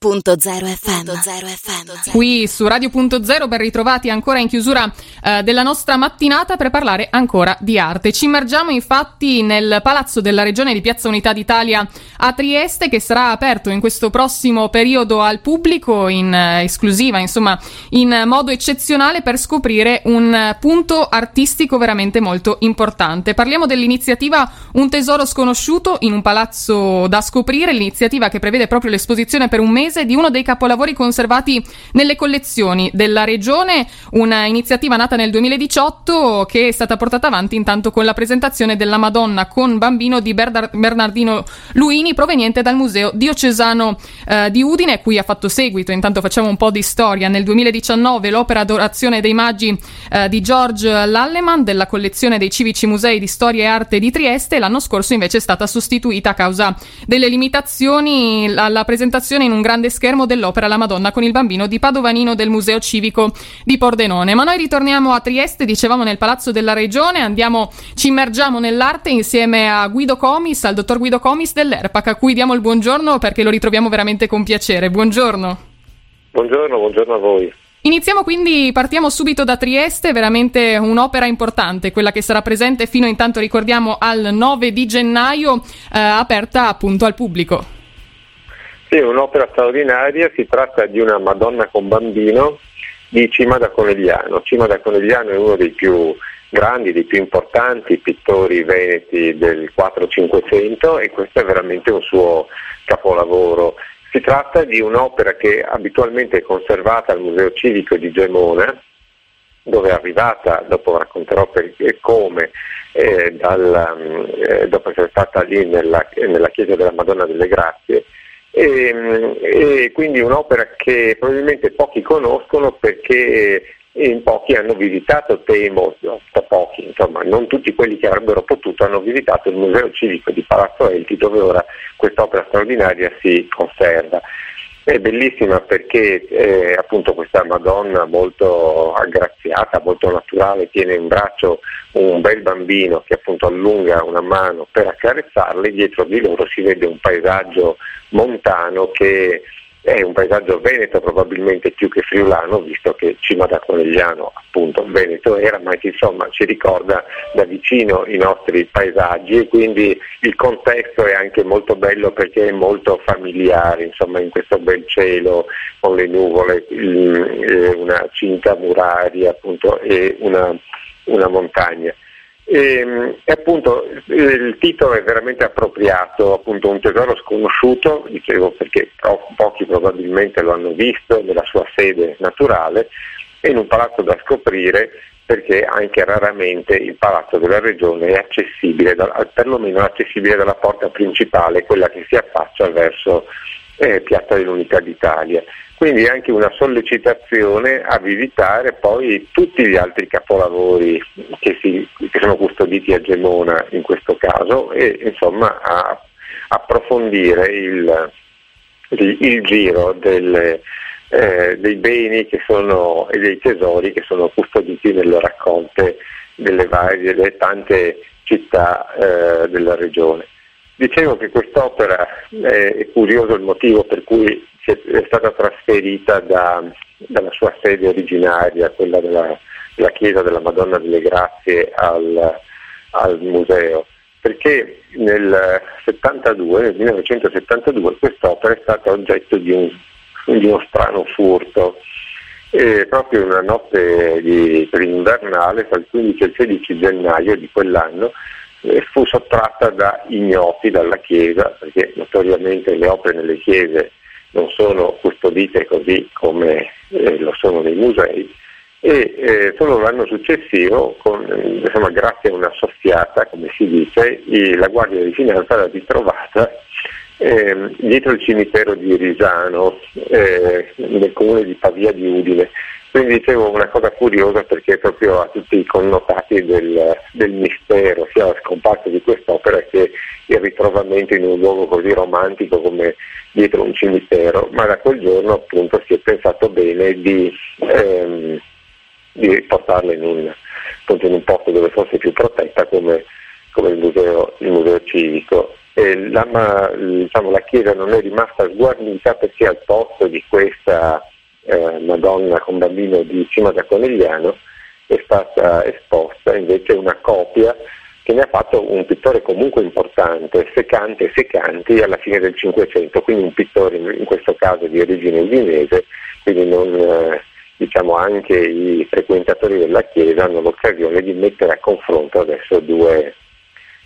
FM. Qui su Radio.0 ben ritrovati ancora in chiusura eh, della nostra mattinata per parlare ancora di arte. Ci immergiamo infatti nel Palazzo della Regione di Piazza Unità d'Italia a Trieste che sarà aperto in questo prossimo periodo al pubblico in eh, esclusiva, insomma in modo eccezionale per scoprire un punto artistico veramente molto importante. Parliamo dell'iniziativa Un tesoro sconosciuto in un palazzo da scoprire, l'iniziativa che prevede proprio l'esposizione per un mese di uno dei capolavori conservati nelle collezioni della regione, una iniziativa nata nel 2018 che è stata portata avanti intanto con la presentazione della Madonna con bambino di Bernardino Luini proveniente dal Museo Diocesano eh, di Udine, cui ha fatto seguito, intanto facciamo un po' di storia, nel 2019 l'opera Adorazione dei Maggi eh, di George Lalleman della collezione dei civici musei di storia e arte di Trieste, l'anno scorso invece è stata sostituita a causa delle limitazioni. Alla presentazione in un grande grande schermo dell'opera La Madonna con il bambino di Padovanino del Museo Civico di Pordenone. Ma noi ritorniamo a Trieste, dicevamo nel Palazzo della Regione, andiamo, ci immergiamo nell'arte insieme a Guido Comis, al dottor Guido Comis dell'ERPAC, a cui diamo il buongiorno perché lo ritroviamo veramente con piacere. Buongiorno. Buongiorno, buongiorno a voi. Iniziamo quindi, partiamo subito da Trieste, veramente un'opera importante, quella che sarà presente fino intanto ricordiamo al 9 di gennaio, eh, aperta appunto al pubblico. Sì, un'opera straordinaria, si tratta di una Madonna con bambino di Cima da Conegliano. Cima da Conegliano è uno dei più grandi, dei più importanti pittori veneti del 4-500 e questo è veramente un suo capolavoro. Si tratta di un'opera che abitualmente è conservata al Museo Civico di Gemona, dove è arrivata, dopo racconterò perché come, eh, dal, eh, dopo essere stata lì nella, nella chiesa della Madonna delle Grazie, e, e quindi un'opera che probabilmente pochi conoscono perché in pochi hanno visitato Temo, pochi, insomma, non tutti quelli che avrebbero potuto hanno visitato il Museo Civico di Palazzo Elti dove ora quest'opera straordinaria si conserva. È bellissima perché eh, appunto questa Madonna molto aggraziata, molto naturale, tiene in braccio un bel bambino che appunto allunga una mano per accarezzarle, dietro di loro si vede un paesaggio montano che è un paesaggio veneto probabilmente più che friulano, visto che Cima da Conegliano appunto veneto era, ma che insomma ci ricorda da vicino i nostri paesaggi e quindi il contesto è anche molto bello perché è molto familiare, insomma in questo bel cielo con le nuvole, una cinta muraria appunto e una, una montagna. Ehm, e, appunto il titolo è veramente appropriato, appunto un tesoro sconosciuto, dicevo perché pochi probabilmente lo hanno visto nella sua sede naturale, e in un palazzo da scoprire perché anche raramente il palazzo della regione è accessibile, perlomeno accessibile dalla porta principale, quella che si affaccia verso eh, Piazza dell'Unità d'Italia. Quindi anche una sollecitazione a visitare poi tutti gli altri capolavori che, si, che sono custoditi a Gemona in questo caso e insomma a approfondire il, il, il giro delle, eh, dei beni sono, e dei tesori che sono custoditi nelle raccolte delle varie, delle tante città eh, della regione. Dicevo che quest'opera è curioso il motivo per cui è stata trasferita da, dalla sua sede originaria, quella della, della Chiesa della Madonna delle Grazie, al, al museo, perché nel, 72, nel 1972 quest'opera è stata oggetto di, un, di uno strano furto. E proprio una notte di, invernale, tra il 15 e il 16 gennaio di quell'anno, eh, fu sottratta da ignoti dalla Chiesa, perché notoriamente le opere nelle chiese non sono custodite così come eh, lo sono nei musei, e eh, solo l'anno successivo, con, insomma, grazie a una soffiata, come si dice, la Guardia di Finanza l'ha ritrovata eh, dietro il cimitero di Risano, eh, nel comune di Pavia di Udine. Quindi dicevo una cosa curiosa perché proprio ha tutti i connotati del, del mistero, sia la scomparsa di quest'opera che il ritrovamento in un luogo così romantico come dietro un cimitero, ma da quel giorno appunto si è pensato bene di, ehm, di portarla in un, appunto, in un, posto dove fosse più protetta come, come il, museo, il, museo, civico. La, diciamo, la, chiesa non è rimasta sguarnita perché al posto di questa eh, Madonna con bambino di Cima da Conegliano è stata esposta invece una copia che ne ha fatto un pittore comunque importante, Secante e Secanti alla fine del Cinquecento, quindi un pittore in questo caso di origine udinese, quindi non, eh, diciamo anche i frequentatori della Chiesa hanno l'occasione di mettere a confronto adesso due,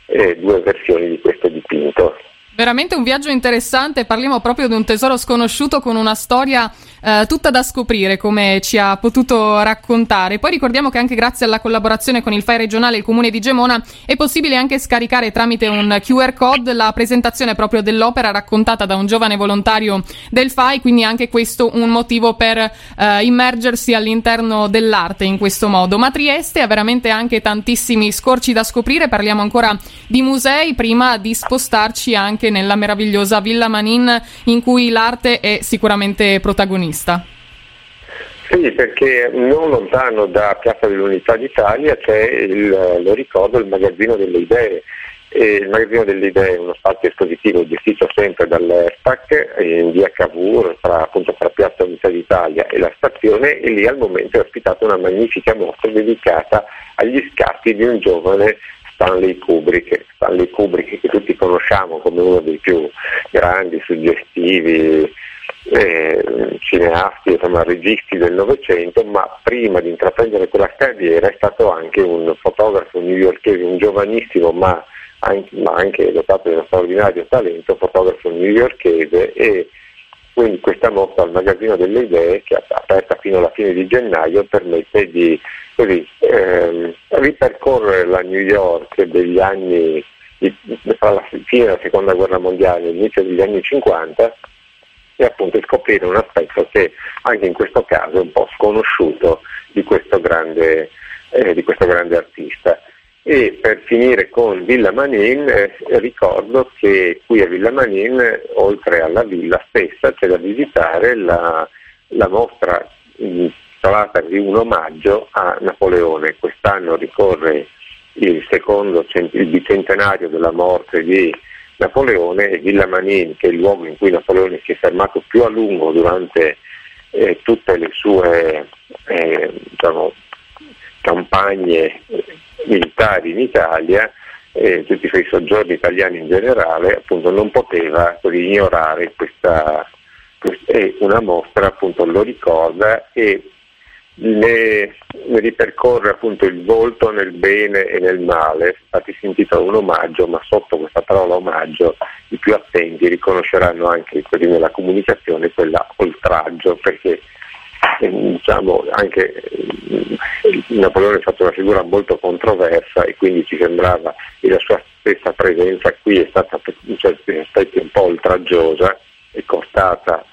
eh, due versioni di questo dipinto. Veramente un viaggio interessante, parliamo proprio di un tesoro sconosciuto con una storia eh, tutta da scoprire, come ci ha potuto raccontare. Poi ricordiamo che anche grazie alla collaborazione con il FAI regionale e il comune di Gemona è possibile anche scaricare tramite un QR code la presentazione proprio dell'opera raccontata da un giovane volontario del FAI, quindi anche questo un motivo per eh, immergersi all'interno dell'arte in questo modo. Ma Trieste ha veramente anche tantissimi scorci da scoprire, parliamo ancora di musei prima di spostarci anche nella meravigliosa Villa Manin in cui l'arte è sicuramente protagonista. Sì, perché non lontano da Piazza dell'Unità d'Italia c'è, il, lo ricordo, il Magazzino delle Idee. E il Magazzino delle Idee è uno spazio espositivo gestito sempre dall'ERPAC in via Cavour, tra, appunto tra Piazza Unità d'Italia e la stazione, e lì al momento è ospitata una magnifica mostra dedicata agli scatti di un giovane Stanley Kubrick, Stanley Kubrick che tutti conosciamo come uno dei più grandi, suggestivi, eh, cineasti, insomma registi del Novecento, ma prima di intraprendere quella carriera è stato anche un fotografo newyorkese, un giovanissimo ma anche, ma anche dotato di uno straordinario talento, fotografo newyorkese e quindi questa mostra al Magazzino delle Idee, che è aperta fino alla fine di gennaio, permette di così, ehm, ripercorrere la New York degli anni, tra la fine della seconda guerra mondiale e l'inizio degli anni 50 e appunto scoprire un aspetto che anche in questo caso è un po' sconosciuto di questo grande, eh, di questo grande artista. E per finire con Villa Manin eh, ricordo che qui a Villa Manin, oltre alla villa stessa, c'è da visitare la, la mostra intitolata di un omaggio a Napoleone. Quest'anno ricorre il secondo il bicentenario della morte di Napoleone e Villa Manin, che è il luogo in cui Napoleone si è fermato più a lungo durante eh, tutte le sue eh, diciamo, campagne militari in Italia, eh, tutti i soggiorni italiani in generale, appunto non poteva ignorare questa, questa una mostra appunto lo ricorda e ne, ne, ripercorre appunto il volto nel bene e nel male, infatti si intitola un omaggio, ma sotto questa parola omaggio i più attenti riconosceranno anche così nella comunicazione quella oltraggio, perché diciamo anche eh, Napoleone è stata una figura molto controversa e quindi ci sembrava che la sua stessa presenza qui è stata in certi aspetti un po' oltraggiosa e costata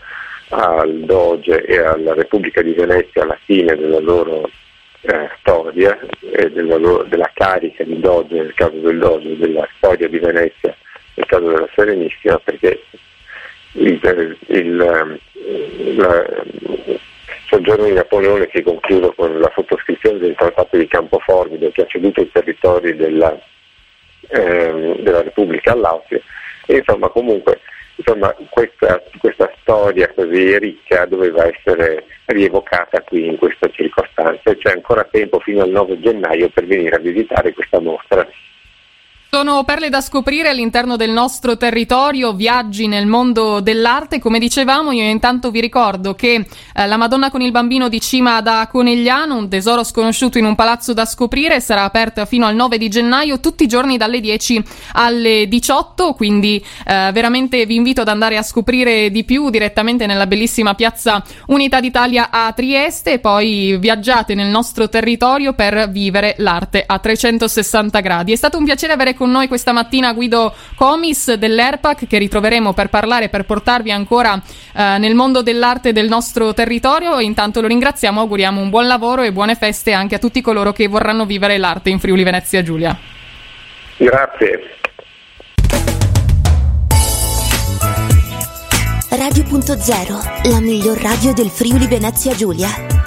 al Doge e alla Repubblica di Venezia alla fine della loro eh, storia e della, loro, della, carica di Doge nel caso del Doge, della storia di Venezia nel caso della Serenissima, perché il, il, la, soggiorno di Napoleone si conclude con la sottoscrizione del Trattato di Campoformido che ha ceduto i territori della, ehm, della Repubblica all'Austria e insomma comunque insomma, questa, questa, storia così ricca doveva essere rievocata qui in questa circostanza e c'è ancora tempo fino al 9 gennaio per venire a visitare questa mostra. Sono perle da scoprire all'interno del nostro territorio, viaggi nel mondo dell'arte. Come dicevamo, io intanto vi ricordo che eh, la Madonna con il bambino di Cima da Conegliano, un tesoro sconosciuto in un palazzo da scoprire, sarà aperta fino al 9 di gennaio, tutti i giorni dalle 10 alle 18. Quindi eh, veramente vi invito ad andare a scoprire di più direttamente nella bellissima piazza Unità d'Italia a Trieste e poi viaggiate nel nostro territorio per vivere l'arte a 360 gradi. È stato un piacere avere con noi questa mattina Guido Comis dell'ERPAC che ritroveremo per parlare, per portarvi ancora eh, nel mondo dell'arte del nostro territorio. Intanto lo ringraziamo, auguriamo un buon lavoro e buone feste anche a tutti coloro che vorranno vivere l'arte in Friuli Venezia Giulia. Grazie. Radio.0, la miglior radio del Friuli Venezia Giulia.